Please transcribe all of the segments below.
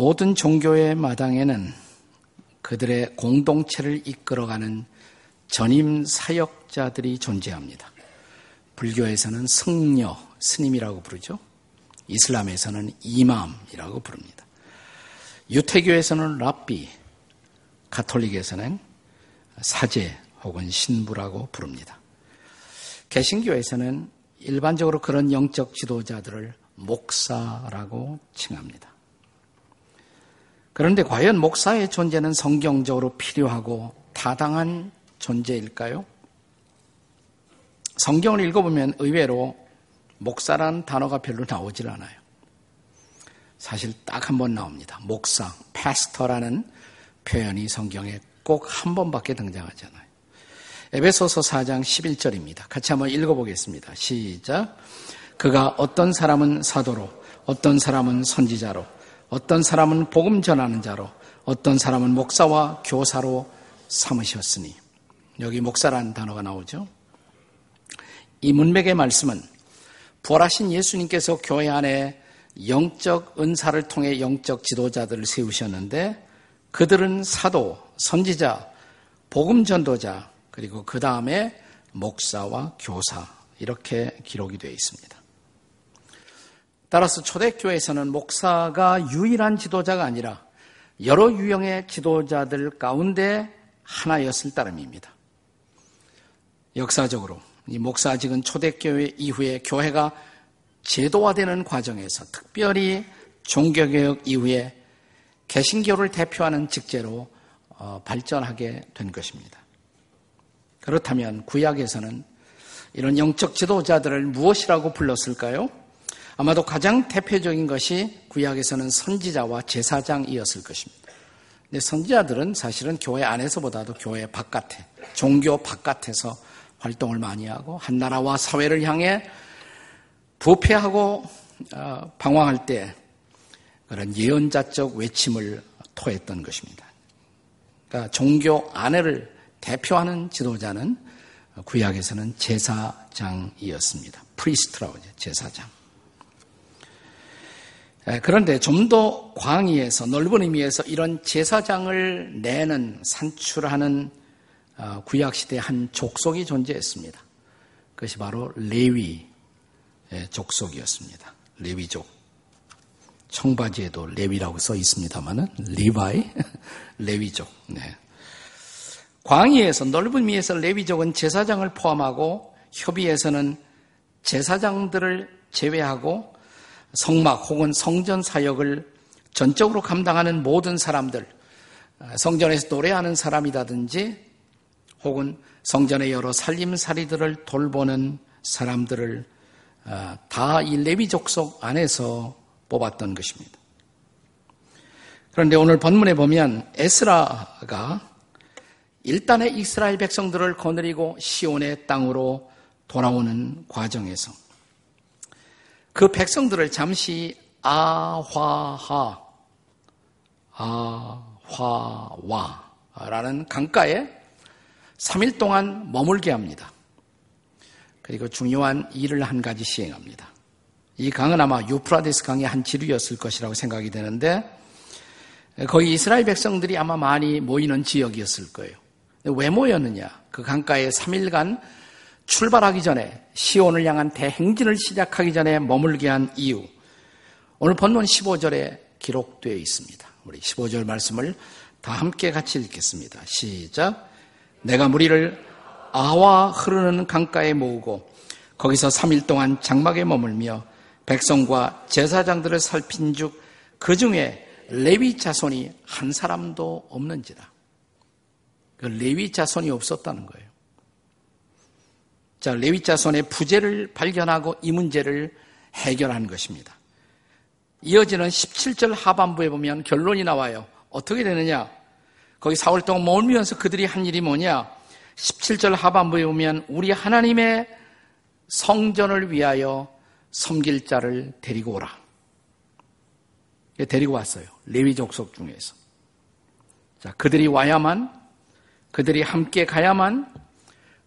모든 종교의 마당에는 그들의 공동체를 이끌어가는 전임 사역자들이 존재합니다. 불교에서는 승려, 스님이라고 부르죠. 이슬람에서는 이맘이라고 부릅니다. 유태교에서는 랍비, 가톨릭에서는 사제 혹은 신부라고 부릅니다. 개신교에서는 일반적으로 그런 영적 지도자들을 목사라고 칭합니다. 그런데 과연 목사의 존재는 성경적으로 필요하고 타당한 존재일까요? 성경을 읽어보면 의외로 목사라는 단어가 별로 나오질 않아요. 사실 딱 한 번 나옵니다. 목사, 패스터라는 표현이 성경에 꼭 한 번밖에 등장하잖아요. 에베소서 4장 11절입니다. 같이 한번 읽어보겠습니다. 시작. 그가 어떤 사람은 사도로, 어떤 사람은 선지자로, 어떤 사람은 복음 전하는 자로, 어떤 사람은 목사와 교사로 삼으셨으니. 여기 목사라는 단어가 나오죠. 이 문맥의 말씀은 부활하신 예수님께서 교회 안에 영적 은사를 통해 영적 지도자들을 세우셨는데 그들은 사도, 선지자, 복음 전도자, 그리고 그 다음에 목사와 교사 이렇게 기록이 되어 있습니다. 따라서 초대교회에서는 목사가 유일한 지도자가 아니라 여러 유형의 지도자들 가운데 하나였을 따름입니다. 역사적으로 이 목사직은 초대교회 이후에 교회가 제도화되는 과정에서 특별히 종교개혁 이후에 개신교를 대표하는 직제로 어, 발전하게 된 것입니다. 그렇다면 구약에서는 이런 영적 지도자들을 무엇이라고 불렀을까요? 아마도 가장 대표적인 것이 구약에서는 선지자와 제사장이었을 것입니다. 근데 선지자들은 사실은 교회 안에서보다도 교회 바깥에, 종교 바깥에서 활동을 많이 하고 한 나라와 사회를 향해 부패하고 어, 방황할 때 그런 예언자적 외침을 토했던 것입니다. 그러니까 종교 안에를 대표하는 지도자는 구약에서는 제사장이었습니다. priest라고 하죠. 제사장. 그런데 좀 더 광의에서 넓은 의미에서 이런 제사장을 내는 산출하는 어, 구약 시대의 한 족속이 존재했습니다. 그것이 바로 레위 족속이었습니다. 레위족. 청바지에도 레위라고 써 있습니다만은 리바이 레위족. 네. 광의에서 넓은 의미에서 레위족은 제사장을 포함하고 협의에서는 제사장들을 제외하고 성막 혹은 성전 사역을 전적으로 감당하는 모든 사람들, 성전에서 노래하는 사람이라든지 혹은 성전의 여러 살림살이들을 돌보는 사람들을 아, 다이 레위 족속 안에서 뽑았던 것입니다. 그런데 오늘 본문에 보면 에스라가 일단의 이스라엘 백성들을 거느리고 시온의 땅으로 돌아오는 과정에서 그 백성들을 잠시 아화하, 아화와라는 강가에 3일 동안 머물게 합니다. 그리고 중요한 일을 한 가지 시행합니다. 이 강은 아마 유프라데스 강의 한 지류였을 것이라고 생각이 되는데 거기 이스라엘 백성들이 아마 많이 모이는 지역이었을 거예요. 왜 모였느냐? 그 강가에 3일간 출발하기 전에 시온을 향한 대행진을 시작하기 전에 머물게 한 이유. 오늘 본문 15절에 기록되어 있습니다. 우리 15절 말씀을 다 함께 같이 읽겠습니다. 시작. 내가 무리를 아와 흐르는 강가에 모으고 거기서 3일 동안 장막에 머물며 백성과 제사장들을 살핀 즉그 중에 레위 자손이 한 사람도 없는지다. 그 레위 자손이 없었다는 거예요. 자, 레위 자손의 부재를 발견하고 이 문제를 해결한 것입니다. 이어지는 17절 하반부에 보면 결론이 나와요. 어떻게 되느냐? 거기 4월 동안 머물면서 그들이 한 일이 뭐냐? 17절 하반부에 보면 우리 하나님의 성전을 위하여 섬길 자를 데리고 오라. 데리고 왔어요. 레위 족속 중에서. 자, 그들이 와야만 그들이 함께 가야만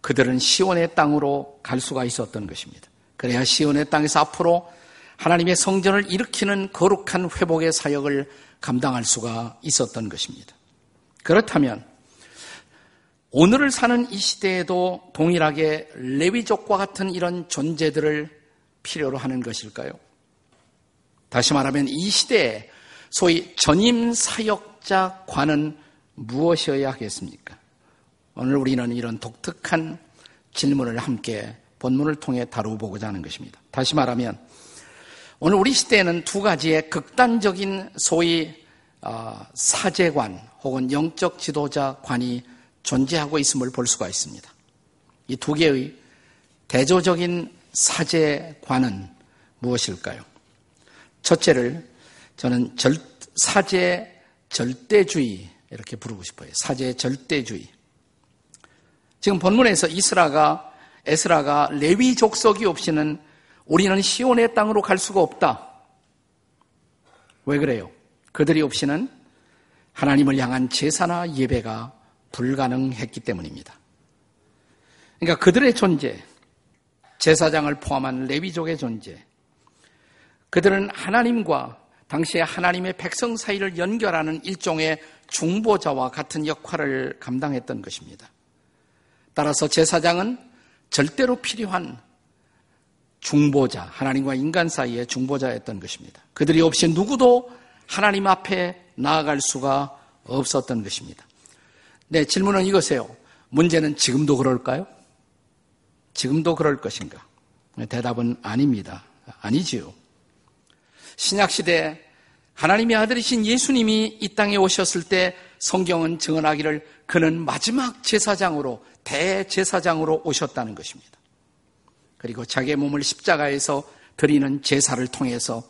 그들은 시온의 땅으로 갈 수가 있었던 것입니다. 그래야 시온의 땅에서 앞으로 하나님의 성전을 일으키는 거룩한 회복의 사역을 감당할 수가 있었던 것입니다. 그렇다면 오늘을 사는 이 시대에도 동일하게 레위족과 같은 이런 존재들을 필요로 하는 것일까요? 다시 말하면 이 시대에 소위 전임 사역자관은 무엇이어야 하겠습니까? 오늘 우리는 이런 독특한 질문을 함께 본문을 통해 다루보고자 하는 것입니다. 다시 말하면 오늘 우리 시대에는 두 가지의 극단적인 소위 어, 사제관 혹은 영적 지도자관이 존재하고 있음을 볼 수가 있습니다. 이 두 개의 대조적인 사제관은 무엇일까요? 첫째를 저는 절, 사제 절대주의 이렇게 부르고 싶어요. 사제 절대주의. 지금 본문에서 이스라가 에스라가 레위 족속이 없이는 우리는 시온의 땅으로 갈 수가 없다. 왜 그래요? 그들이 없이는 하나님을 향한 제사나 예배가 불가능했기 때문입니다. 그러니까 그들의 존재, 제사장을 포함한 레위족의 존재, 그들은 하나님과 당시에 하나님의 백성 사이를 연결하는 일종의 중보자와 같은 역할을 감당했던 것입니다. 따라서 제사장은 절대로 필요한 중보자, 하나님과 인간 사이의 중보자였던 것입니다. 그들이 없이 누구도 하나님 앞에 나아갈 수가 없었던 것입니다. 네, 질문은 이것이에요. 문제는 지금도 그럴까요? 지금도 그럴 것인가? 대답은 아닙니다. 아니지요. 신약시대 하나님의 아들이신 예수님이 이 땅에 오셨을 때 성경은 증언하기를 그는 마지막 제사장으로, 대제사장으로 오셨다는 것입니다. 그리고 자기의 몸을 십자가에서 드리는 제사를 통해서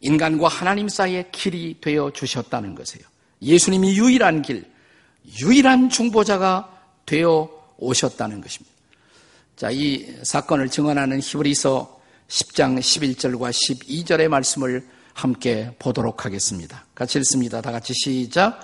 인간과 하나님 사이의 길이 되어 주셨다는 것이에요. 예수님이 유일한 길, 유일한 중보자가 되어 오셨다는 것입니다. 자, 이 사건을 증언하는 히브리서 10장 11절과 12절의 말씀을 함께 보도록 하겠습니다. 같이 읽습니다. 다 같이 시작.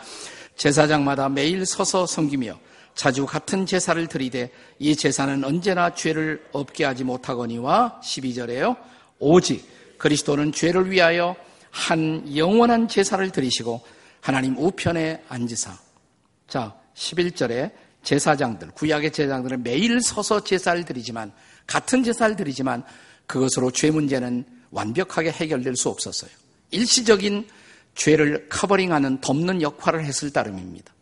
제사장마다 매일 서서 섬기며 자주 같은 제사를 드리되 이 제사는 언제나 죄를 없게 하지 못하거니와 12절에요. 오직 그리스도는 죄를 위하여 한 영원한 제사를 드리시고 하나님 우편에 앉으사 자, 11절에 제사장들, 구약의 제사장들은 매일 서서 제사를 드리지만, 같은 제사를 드리지만, 그것으로 죄 문제는 완벽하게 해결될 수 없었어요. 일시적인 죄를 커버링하는 덮는 역할을 했을 따름입니다.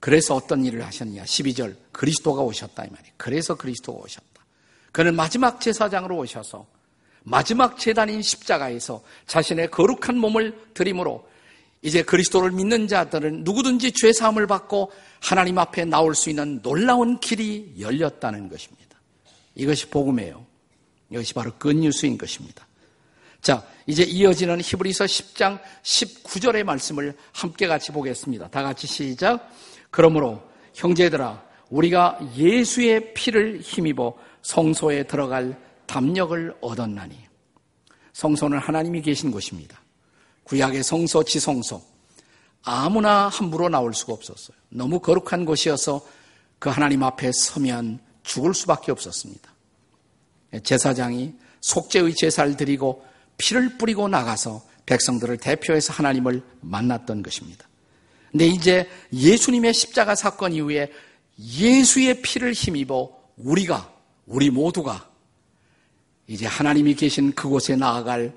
그래서 어떤 일을 하셨냐? 12절, 그리스도가 오셨다, 이 말이에요. 그래서 그리스도가 오셨다. 그는 마지막 제사장으로 오셔서 마지막 재단인 십자가에서 자신의 거룩한 몸을 드림으로 이제 그리스도를 믿는 자들은 누구든지 죄 사함을 받고 하나님 앞에 나올 수 있는 놀라운 길이 열렸다는 것입니다. 이것이 복음이에요. 이것이 바로 끝뉴스인 것입니다. 자, 이제 이어지는 히브리서 10장 19절의 말씀을 함께 같이 보겠습니다. 다 같이 시작. 그러므로 형제들아 우리가 예수의 피를 힘입어 성소에 들어갈 담력을 얻었나니 성소는 하나님이 계신 곳입니다. 구약의 성소, 지성소. 아무나 함부로 나올 수가 없었어요. 너무 거룩한 곳이어서 그 하나님 앞에 서면 죽을 수밖에 없었습니다. 제사장이 속죄의 제사를 드리고 피를 뿌리고 나가서 백성들을 대표해서 하나님을 만났던 것입니다. 근데 이제 예수님의 십자가 사건 이후에 예수의 피를 힘입어 우리가, 우리 모두가 이제 하나님이 계신 그곳에 나아갈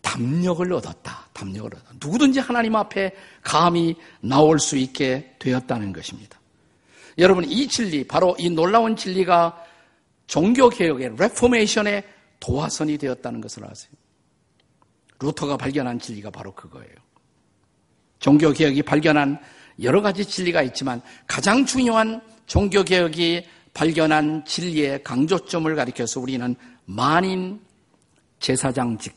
담력을 얻었다. 담력을 얻었다. 누구든지 하나님 앞에 감히 나올 수 있게 되었다는 것입니다. 여러분, 이 진리, 바로 이 놀라운 진리가 종교개혁의 Reformation의 도화선이 되었다는 것을 아세요. 루터가 발견한 진리가 바로 그거예요. 종교개혁이 발견한 여러 가지 진리가 있지만 가장 중요한 종교개혁이 발견한 진리의 강조점을 가리켜서 우리는 만인 제사장직,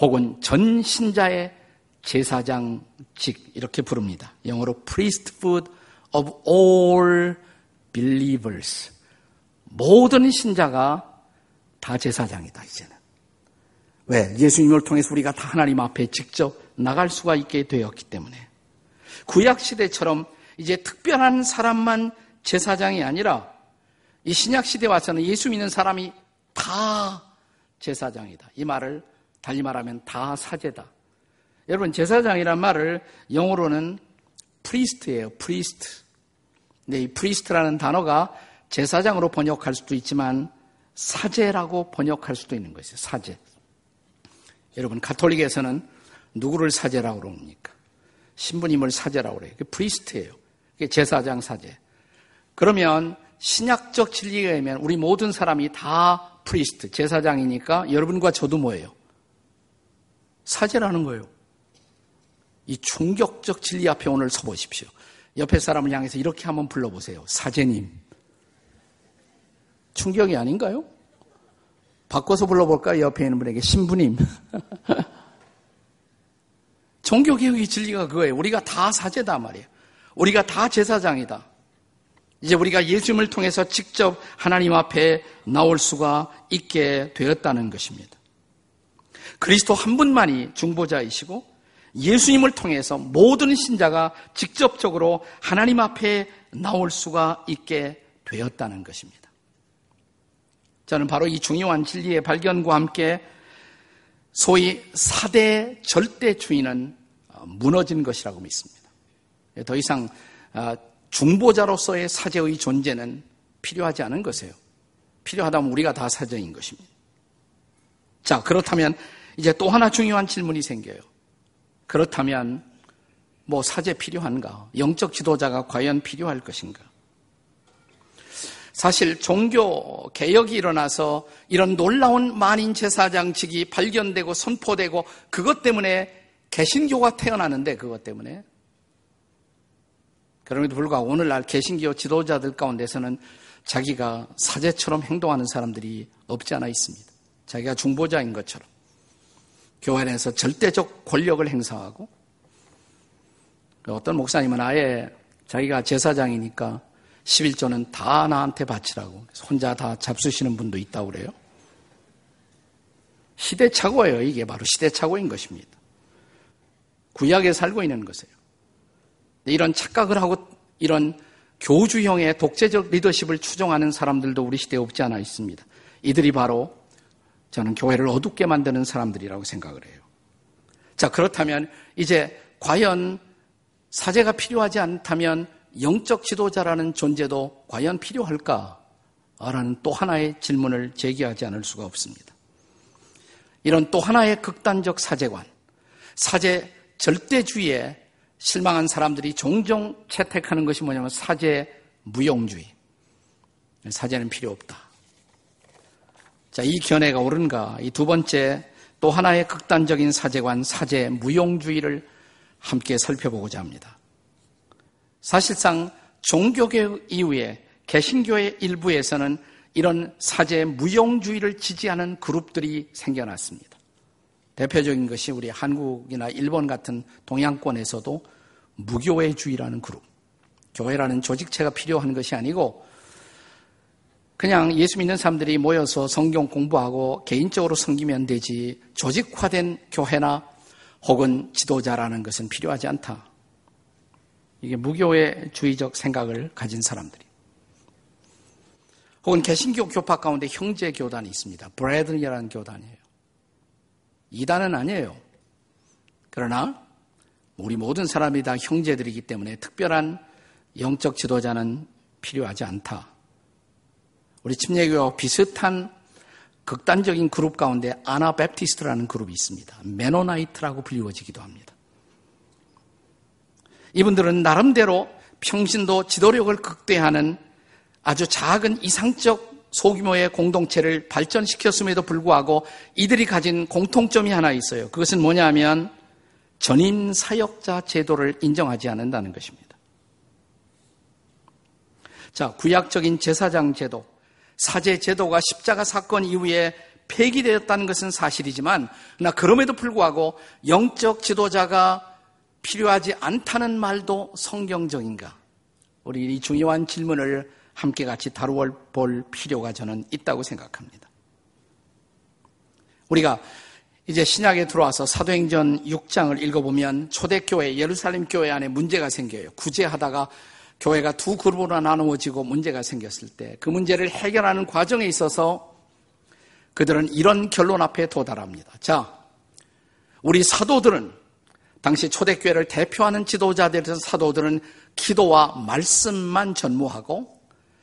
혹은 전 신자의 제사장직 이렇게 부릅니다. 영어로 priesthood of all believers. 모든 신자가 다 제사장이다 이제는. 왜? 예수님을 통해서 우리가 다 하나님 앞에 직접 나갈 수가 있게 되었기 때문에. 구약 시대처럼 이제 특별한 사람만 제사장이 아니라 이 신약 시대 와서는 예수 믿는 사람이 다 제사장이다. 이 말을 달리 말하면 다 사제다. 여러분 제사장이란 말을 영어로는 priest예요. priest. 근데 이 priest라는 단어가 제사장으로 번역할 수도 있지만 사제라고 번역할 수도 있는 것이에요. 사제. 여러분 가톨릭에서는 누구를 사제라고 그럽니까? 신부님을 사제라고 그래요. 그게 priest예요. 그게 제사장 사제. 그러면 신약적 진리에 의하면 우리 모든 사람이 다 priest, 제사장이니까 여러분과 저도 뭐예요? 사제라는 거예요. 이 충격적 진리 앞에 오늘 서보십시오. 옆에 사람을 향해서 이렇게 한번 불러보세요. 사제님. 충격이 아닌가요? 바꿔서 불러볼까요? 옆에 있는 분에게 신부님. 종교개혁의 진리가 그거예요. 우리가 다 사제다 말이에요. 우리가 다 제사장이다. 이제 우리가 예수님을 통해서 직접 하나님 앞에 나올 수가 있게 되었다는 것입니다. 그리스도 한 분만이 중보자이시고 예수님을 통해서 모든 신자가 직접적으로 하나님 앞에 나올 수가 있게 되었다는 것입니다. 저는 바로 이 중요한 진리의 발견과 함께 소위 사대 절대 주의는 무너진 것이라고 믿습니다. 더 이상 아, 중보자로서의 사제의 존재는 필요하지 않은 것이에요. 필요하다면 우리가 다 사제인 것입니다. 자, 그렇다면 이제 또 하나 중요한 질문이 생겨요. 그렇다면 뭐 사제 필요한가? 영적 지도자가 과연 필요할 것인가? 사실 종교 개혁이 일어나서 이런 놀라운 만인 제사장직이 발견되고 선포되고 그것 때문에 개신교가 태어나는데 그것 때문에 그럼에도 불구하고 오늘날 개신교 지도자들 가운데서는 자기가 사제처럼 행동하는 사람들이 없지 않아 있습니다. 자기가 중보자인 것처럼 교회 안에서 절대적 권력을 행사하고 어떤 목사님은 아예 자기가 제사장이니까 11조는 다 나한테 바치라고 혼자 다 잡수시는 분도 있다고 그래요. 시대착오예요. 이게 바로 시대착오인 것입니다. 구약에 살고 있는 것이에요. 이런 착각을 하고 이런 교주형의 독재적 리더십을 추종하는 사람들도 우리 시대에 없지 않아 있습니다. 이들이 바로 저는 교회를 어둡게 만드는 사람들이라고 생각을 해요. 자, 그렇다면 이제 과연 사제가 필요하지 않다면 영적 지도자라는 존재도 과연 필요할까? 라는 또 하나의 질문을 제기하지 않을 수가 없습니다. 이런 또 하나의 극단적 사제관, 사제 절대주의에 실망한 사람들이 종종 채택하는 것이 뭐냐면 사제 무용주의. 사제는 필요 없다. 자, 이 견해가 옳은가? 이 두 번째 또 하나의 극단적인 사제관, 사제 무용주의를 함께 살펴보고자 합니다. 사실상 종교개혁 이후에 개신교의 일부에서는 이런 사제 무용주의를 지지하는 그룹들이 생겨났습니다. 대표적인 것이 우리 한국이나 일본 같은 동양권에서도 무교회주의라는 그룹. 교회라는 조직체가 필요한 것이 아니고 그냥 예수 믿는 사람들이 모여서 성경 공부하고 개인적으로 섬기면 되지 조직화된 교회나 혹은 지도자라는 것은 필요하지 않다. 이게 무교회주의적 생각을 가진 사람들이. 혹은 개신교 교파 가운데 형제 교단이 있습니다. 브레드이라는 교단이에요. 이단은 아니에요. 그러나 우리 모든 사람이 다 형제들이기 때문에 특별한 영적 지도자는 필요하지 않다. 우리 침례교와 비슷한 극단적인 그룹 가운데 Anabaptist라는 그룹이 있습니다. Mennonite라고 불리워지기도 합니다. 이분들은 나름대로 평신도 지도력을 극대화하는 아주 작은 이상적 소규모의 공동체를 발전시켰음에도 불구하고 이들이 가진 공통점이 하나 있어요. 그것은 뭐냐면 전임 사역자 제도를 인정하지 않는다는 것입니다. 자, 구약적인 제사장 제도, 사제 제도가 십자가 사건 이후에 폐기되었다는 것은 사실이지만, 나 그럼에도 불구하고 영적 지도자가 필요하지 않다는 말도 성경적인가? 우리 이 중요한 질문을 함께 같이 다루어 볼 필요가 저는 있다고 생각합니다. 우리가 이제 신약에 들어와서 사도행전 6장을 읽어보면 초대교회 예루살렘 교회 안에 문제가 생겨요. 구제하다가 교회가 두 그룹으로 나누어지고 문제가 생겼을 때 그 문제를 해결하는 과정에 있어서 그들은 이런 결론 앞에 도달합니다. 자, 우리 사도들은 당시 초대교회를 대표하는 지도자들에서 사도들은 기도와 말씀만 전무하고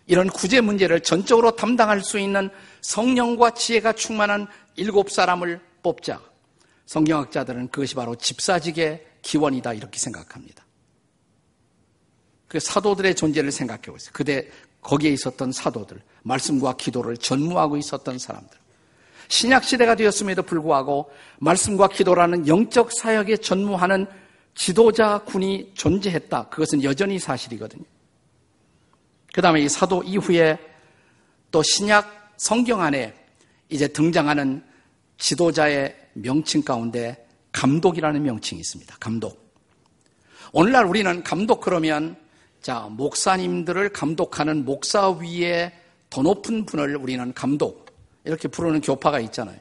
이런 구제 문제를 전적으로 담당할 수 있는 성령과 지혜가 충만한 일곱 사람을 뽑자. 성경학자들은 그것이 바로 집사직의 기원이다 이렇게 생각합니다. 그 사도들의 존재를 생각해 보세요. 그대 거기에 있었던 사도들, 말씀과 기도를 전무하고 있었던 사람들. 신약 시대가 되었음에도 불구하고 말씀과 기도라는 영적 사역에 전무하는 지도자 군이 존재했다. 그것은 여전히 사실이거든요. 그 다음에 이 사도 이후에 또 신약 성경 안에 이제 등장하는 지도자의 명칭 가운데 감독이라는 명칭이 있습니다. 감독. 오늘날 우리는 감독 그러면 자, 목사님들을 감독하는 목사 위에 더 높은 분을 우리는 감독. 이렇게 부르는 교파가 있잖아요.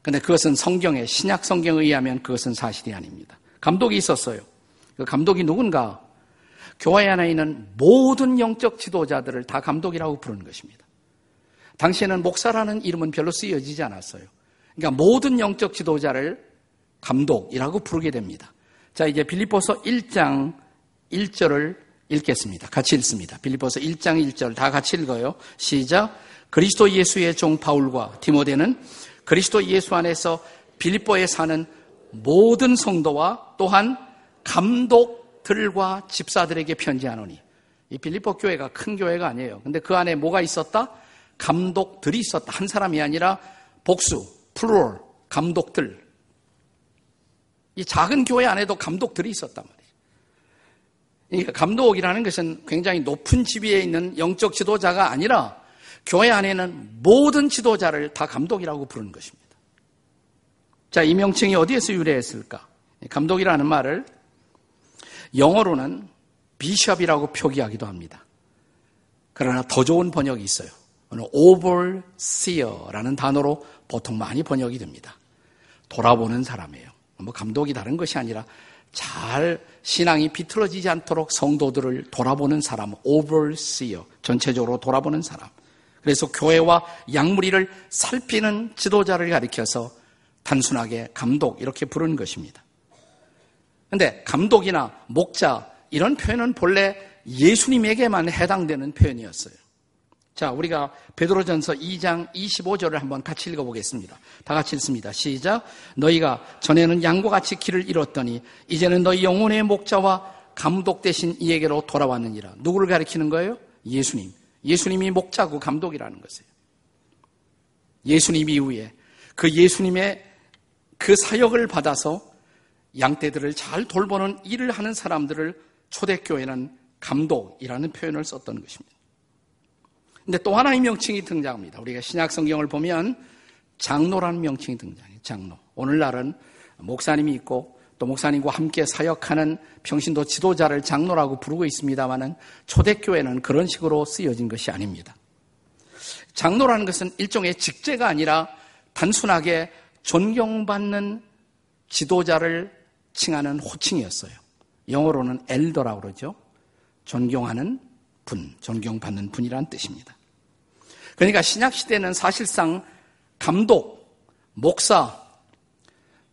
근데 그것은 성경에, 신약 성경에 의하면 그것은 사실이 아닙니다. 감독이 있었어요. 그 감독이 누군가? 교회 안에 있는 모든 영적 지도자들을 다 감독이라고 부르는 것입니다. 당시에는 목사라는 이름은 별로 쓰여지지 않았어요. 그러니까 모든 영적 지도자를 감독이라고 부르게 됩니다. 자, 이제 빌리포서 1장 1절을 읽겠습니다. 같이 읽습니다. 빌리포서 1장 1절 다 같이 읽어요. 시작. 그리스도 예수의 종 바울과 디모데는 그리스도 예수 안에서 빌리포에 사는 모든 성도와 또한 감독 들과 집사들에게 편지하노니 이 빌리포 교회가 큰 교회가 아니에요. 근데 그 안에 뭐가 있었다? 감독들이 있었다. 한 사람이 아니라 복수, 플로럴, 감독들. 이 작은 교회 안에도 감독들이 있었단 말이에요. 그러니까 감독이라는 것은 굉장히 높은 지위에 있는 영적 지도자가 아니라 교회 안에는 모든 지도자를 다 감독이라고 부르는 것입니다. 자, 이 명칭이 어디에서 유래했을까? 감독이라는 말을 영어로는 비숍이라고 표기하기도 합니다. 그러나 더 좋은 번역이 있어요. overseer라는 단어로 보통 많이 번역이 됩니다. 돌아보는 사람이에요. 뭐 감독이 다른 것이 아니라 잘 신앙이 비틀어지지 않도록 성도들을 돌아보는 사람, overseer, 전체적으로 돌아보는 사람. 그래서 교회와 양무리를 살피는 지도자를 가리켜서 단순하게 감독 이렇게 부르는 것입니다. 근데 감독이나 목자 이런 표현은 본래 예수님에게만 해당되는 표현이었어요. 자, 우리가 베드로전서 2장 25절을 한번 같이 읽어보겠습니다. 다 같이 읽습니다. 시작. 너희가 전에는 양과 같이 길을 잃었더니 이제는 너희 영혼의 목자와 감독 대신 이에게로 돌아왔느니라. 누구를 가리키는 거예요? 예수님. 예수님이 목자고 감독이라는 것이에요. 예수님 이후에 그 예수님의 그 사역을 받아서 양떼들을 잘 돌보는 일을 하는 사람들을 초대교회는 감독이라는 표현을 썼던 것입니다. 근데 또 하나의 명칭이 등장합니다. 우리가 신약 성경을 보면 장로라는 명칭이 등장해요. 장로. 오늘날은 목사님이 있고 또 목사님과 함께 사역하는 평신도 지도자를 장로라고 부르고 있습니다만은 초대교회는 그런 식으로 쓰여진 것이 아닙니다. 장로라는 것은 일종의 직제가 아니라 단순하게 존경받는 지도자를 칭하는 호칭이었어요. 영어로는 엘더라고 그러죠. 존경하는 분, 존경받는 분이란 뜻입니다. 그러니까 신약 시대는 사실상 감독, 목사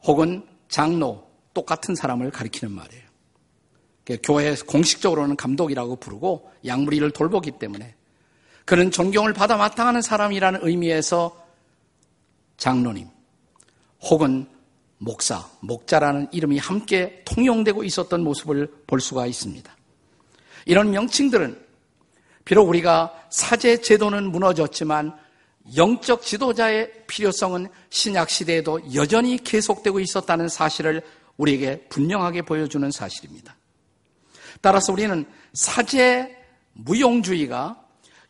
혹은 장로 똑같은 사람을 가리키는 말이에요. 교회 공식적으로는 감독이라고 부르고 양무리를 돌보기 때문에 그는 존경을 받아 마땅하는 사람이라는 의미에서 장로님 혹은 목사, 목자라는 이름이 함께 통용되고 있었던 모습을 볼 수가 있습니다. 이런 명칭들은 비록 우리가 사제 제도는 무너졌지만 영적 지도자의 필요성은 신약 시대에도 여전히 계속되고 있었다는 사실을 우리에게 분명하게 보여주는 사실입니다. 따라서 우리는 사제 무용주의가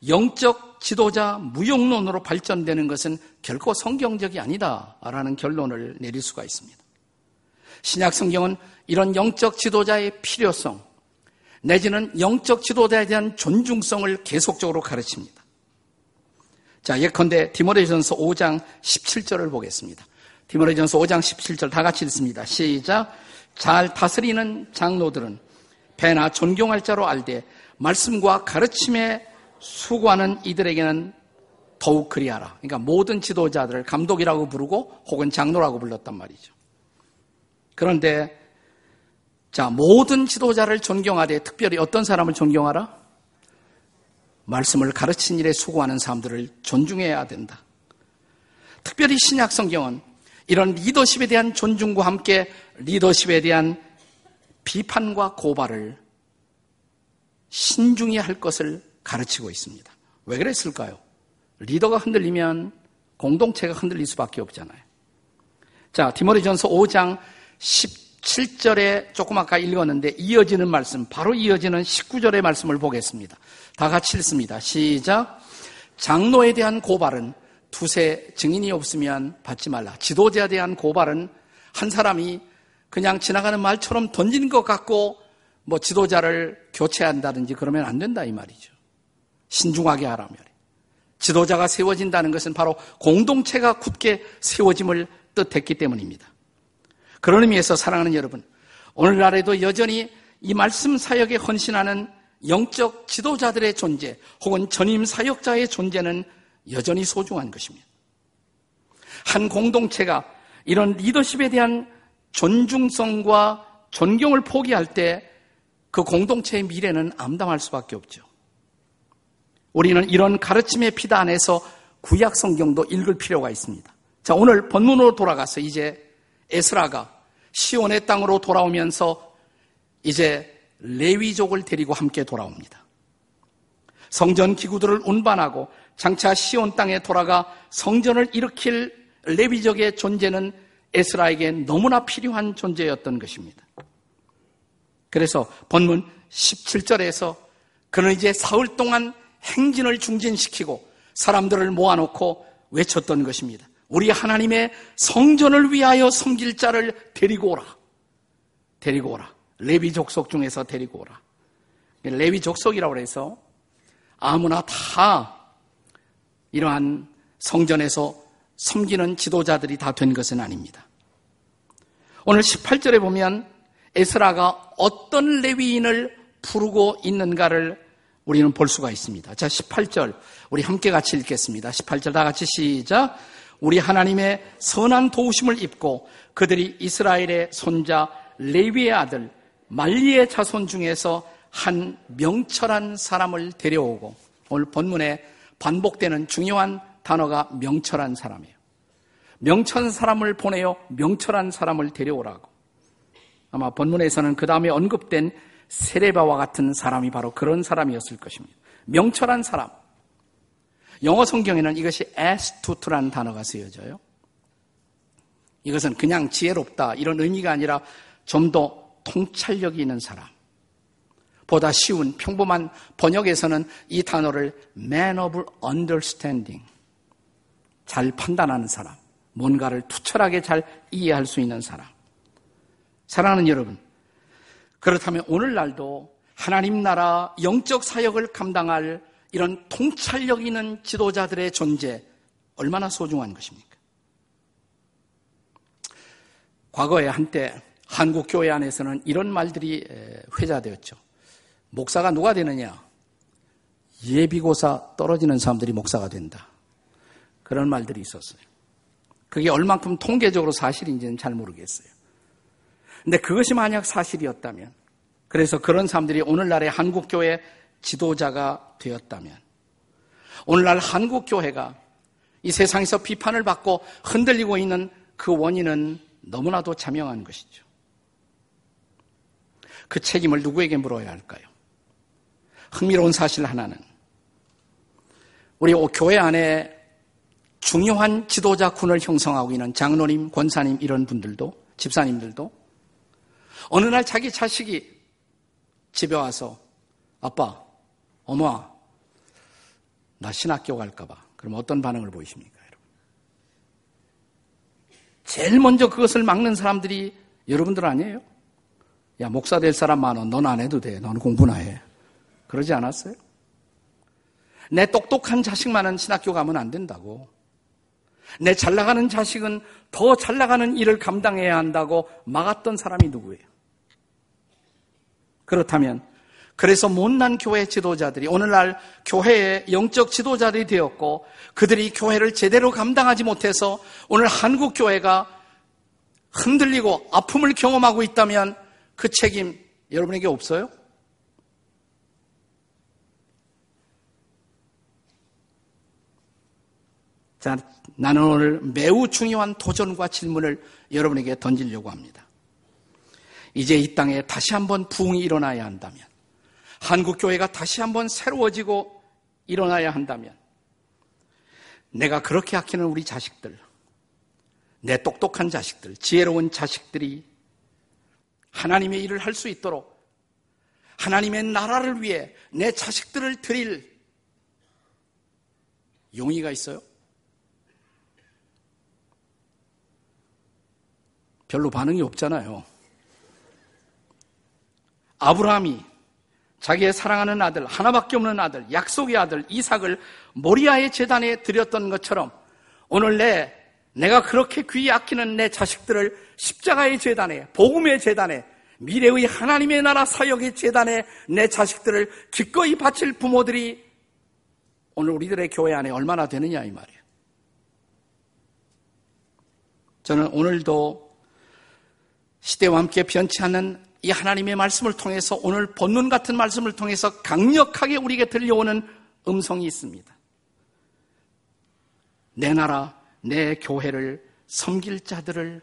영적 지도자 무용론으로 발전되는 것은 결코 성경적이 아니다라는 결론을 내릴 수가 있습니다. 신약 성경은 이런 영적 지도자의 필요성, 내지는 영적 지도자에 대한 존중성을 계속적으로 가르칩니다. 자, 예컨대 디모데전서 5장 17절을 보겠습니다. 디모데전서 5장 17절 다 같이 읽습니다. 시작. 잘 다스리는 장로들은 배나 존경할 자로 알되 말씀과 가르침에 수고하는 이들에게는 더욱 그리하라. 그러니까 모든 지도자들을 감독이라고 부르고 혹은 장로라고 불렀단 말이죠. 그런데 자, 모든 지도자를 존경하되 특별히 어떤 사람을 존경하라? 말씀을 가르친 일에 수고하는 사람들을 존중해야 된다. 특별히 신약 성경은 이런 리더십에 대한 존중과 함께 리더십에 대한 비판과 고발을 신중히 할 것을 가르치고 있습니다. 왜 그랬을까요? 리더가 흔들리면 공동체가 흔들릴 수밖에 없잖아요. 자, 디모리전서 5장 17절에 조금 아까 읽었는데 이어지는 말씀, 바로 이어지는 19절의 말씀을 보겠습니다. 다 같이 읽습니다. 시작. 장로에 대한 고발은 두세 증인이 없으면 받지 말라. 지도자에 대한 고발은 한 사람이 그냥 지나가는 말처럼 던지는 것 같고 뭐 지도자를 교체한다든지 그러면 안 된다 이 말이죠. 신중하게 하라면. 지도자가 세워진다는 것은 바로 공동체가 굳게 세워짐을 뜻했기 때문입니다. 그런 의미에서 사랑하는 여러분, 오늘날에도 여전히 이 말씀 사역에 헌신하는 영적 지도자들의 존재 혹은 전임 사역자의 존재는 여전히 소중한 것입니다. 한 공동체가 이런 리더십에 대한 존중성과 존경을 포기할 때 그 공동체의 미래는 암담할 수밖에 없죠. 우리는 이런 가르침의 피다 안에서 구약 성경도 읽을 필요가 있습니다. 자, 오늘 본문으로 돌아가서 이제 에스라가 시온의 땅으로 돌아오면서 이제 레위족을 데리고 함께 돌아옵니다. 성전 기구들을 운반하고 장차 시온 땅에 돌아가 성전을 일으킬 레위족의 존재는 에스라에게 너무나 필요한 존재였던 것입니다. 그래서 본문 17절에서 그는 이제 사흘 동안 행진을 중진시키고 사람들을 모아놓고 외쳤던 것입니다. 우리 하나님의 성전을 위하여 섬길 자를 데리고 오라. 데리고 오라. 레비 족속 중에서 데리고 오라. 레비 족속이라고 해서 아무나 다 이러한 성전에서 섬기는 지도자들이 다 된 것은 아닙니다. 오늘 18절에 보면 에스라가 어떤 레위인을 부르고 있는가를 우리는 볼 수가 있습니다. 자, 18절. 우리 함께 같이 읽겠습니다. 18절 다 같이 시작. 우리 하나님의 선한 도우심을 입고 그들이 이스라엘의 손자 레위의 아들 말리의 자손 중에서 한 명철한 사람을 데려오고 오늘 본문에 반복되는 중요한 단어가 명철한 사람이에요. 명철한 사람을 보내어 명철한 사람을 데려오라고. 아마 본문에서는 그 다음에 언급된 세레바와 같은 사람이 바로 그런 사람이었을 것입니다. 명철한 사람. 영어 성경에는 이것이 astute라는 단어가 쓰여져요. 이것은 그냥 지혜롭다 이런 의미가 아니라 좀 더 통찰력이 있는 사람. 보다 쉬운 평범한 번역에서는 이 단어를 man of understanding 잘 판단하는 사람, 뭔가를 투철하게 잘 이해할 수 있는 사람. 사랑하는 여러분, 그렇다면 오늘날도 하나님 나라 영적 사역을 감당할 이런 통찰력 있는 지도자들의 존재 얼마나 소중한 것입니까? 과거에 한때 한국 교회 안에서는 이런 말들이 회자되었죠. 목사가 누가 되느냐? 예비고사 떨어지는 사람들이 목사가 된다. 그런 말들이 있었어요. 그게 얼만큼 통계적으로 사실인지는 잘 모르겠어요. 근데 그것이 만약 사실이었다면, 그래서 그런 사람들이 오늘날의 한국교회 지도자가 되었다면, 오늘날 한국교회가 이 세상에서 비판을 받고 흔들리고 있는 그 원인은 너무나도 자명한 것이죠. 그 책임을 누구에게 물어야 할까요? 흥미로운 사실 하나는 우리 교회 안에 중요한 지도자 군을 형성하고 있는 장로님, 권사님 이런 분들도 집사님들도 어느 날 자기 자식이 집에 와서 아빠, 엄마, 나 신학교 갈까봐. 그럼 어떤 반응을 보이십니까, 여러분? 제일 먼저 그것을 막는 사람들이 여러분들 아니에요? 야, 목사 될 사람 많아. 넌 안 해도 돼. 넌 공부나 해. 그러지 않았어요? 내 똑똑한 자식만은 신학교 가면 안 된다고. 내 잘 나가는 자식은 더 잘 나가는 일을 감당해야 한다고 막았던 사람이 누구예요? 그렇다면 그래서 못난 교회 지도자들이 오늘날 교회의 영적 지도자들이 되었고 그들이 교회를 제대로 감당하지 못해서 오늘 한국 교회가 흔들리고 아픔을 경험하고 있다면 그 책임 여러분에게 없어요? 자, 나는 오늘 매우 중요한 도전과 질문을 여러분에게 던지려고 합니다. 이제 이 땅에 다시 한번 부흥이 일어나야 한다면 한국 교회가 다시 한번 새로워지고 일어나야 한다면 내가 그렇게 아끼는 우리 자식들, 내 똑똑한 자식들, 지혜로운 자식들이 하나님의 일을 할 수 있도록 하나님의 나라를 위해 내 자식들을 드릴 용의가 있어요? 별로 반응이 없잖아요. 아브라함이 자기의 사랑하는 아들, 하나밖에 없는 아들, 약속의 아들 이삭을 모리아의 재단에 드렸던 것처럼 오늘 내 내가 그렇게 귀히 아끼는 내 자식들을 십자가의 재단에, 복음의 재단에, 미래의 하나님의 나라 사역의 재단에 내 자식들을 기꺼이 바칠 부모들이 오늘 우리들의 교회 안에 얼마나 되느냐 이 말이에요. 저는 오늘도 시대와 함께 변치 않는 이 하나님의 말씀을 통해서 오늘 본문 같은 말씀을 통해서 강력하게 우리에게 들려오는 음성이 있습니다. 내 나라, 내 교회를 섬길 자들을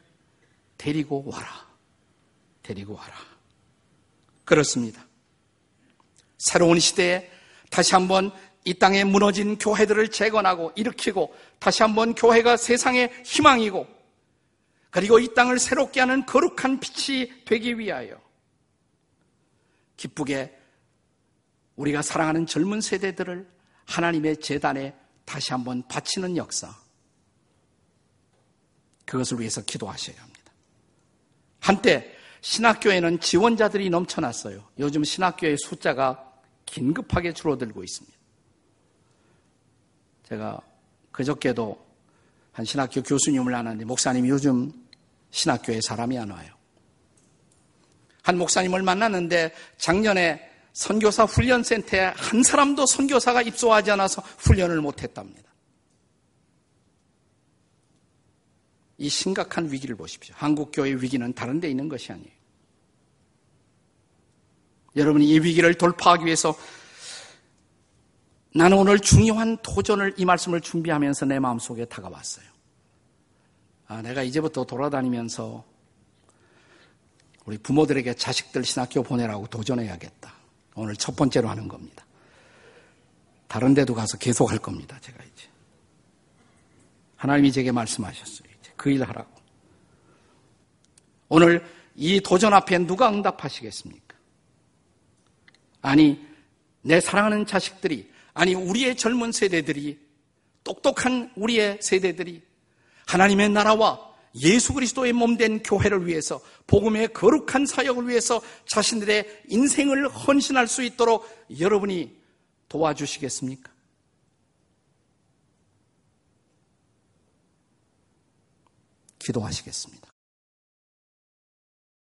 데리고 와라. 데리고 와라. 그렇습니다. 새로운 시대에 다시 한번 이 땅에 무너진 교회들을 재건하고 일으키고 다시 한번 교회가 세상의 희망이고 그리고 이 땅을 새롭게 하는 거룩한 빛이 되기 위하여 기쁘게 우리가 사랑하는 젊은 세대들을 하나님의 재단에 다시 한번 바치는 역사. 그것을 위해서 기도하셔야 합니다. 한때 신학교에는 지원자들이 넘쳐났어요. 요즘 신학교의 숫자가 긴급하게 줄어들고 있습니다. 제가 그저께도 한 신학교 교수님을 만났는데 목사님 요즘 신학교에 사람이 안 와요. 한 목사님을 만났는데 작년에 선교사 훈련센터에 한 사람도 선교사가 입소하지 않아서 훈련을 못했답니다. 이 심각한 위기를 보십시오. 한국교회 위기는 다른 데 있는 것이 아니에요. 여러분이 이 위기를 돌파하기 위해서 나는 오늘 중요한 도전을 이 말씀을 준비하면서 내 마음속에 다가왔어요. 아, 내가 이제부터 돌아다니면서 우리 부모들에게 자식들 신학교 보내라고 도전해야겠다. 오늘 첫 번째로 하는 겁니다. 다른 데도 가서 계속 할 겁니다. 제가 이제. 하나님이 제게 말씀하셨어요. 이제 그 일 하라고. 오늘 이 도전 앞에 누가 응답하시겠습니까? 아니, 내 사랑하는 자식들이, 아니, 우리의 젊은 세대들이, 똑똑한 우리의 세대들이 하나님의 나라와 예수 그리스도의 몸된 교회를 위해서 복음의 거룩한 사역을 위해서 자신들의 인생을 헌신할 수 있도록 여러분이 도와주시겠습니까? 기도하시겠습니다.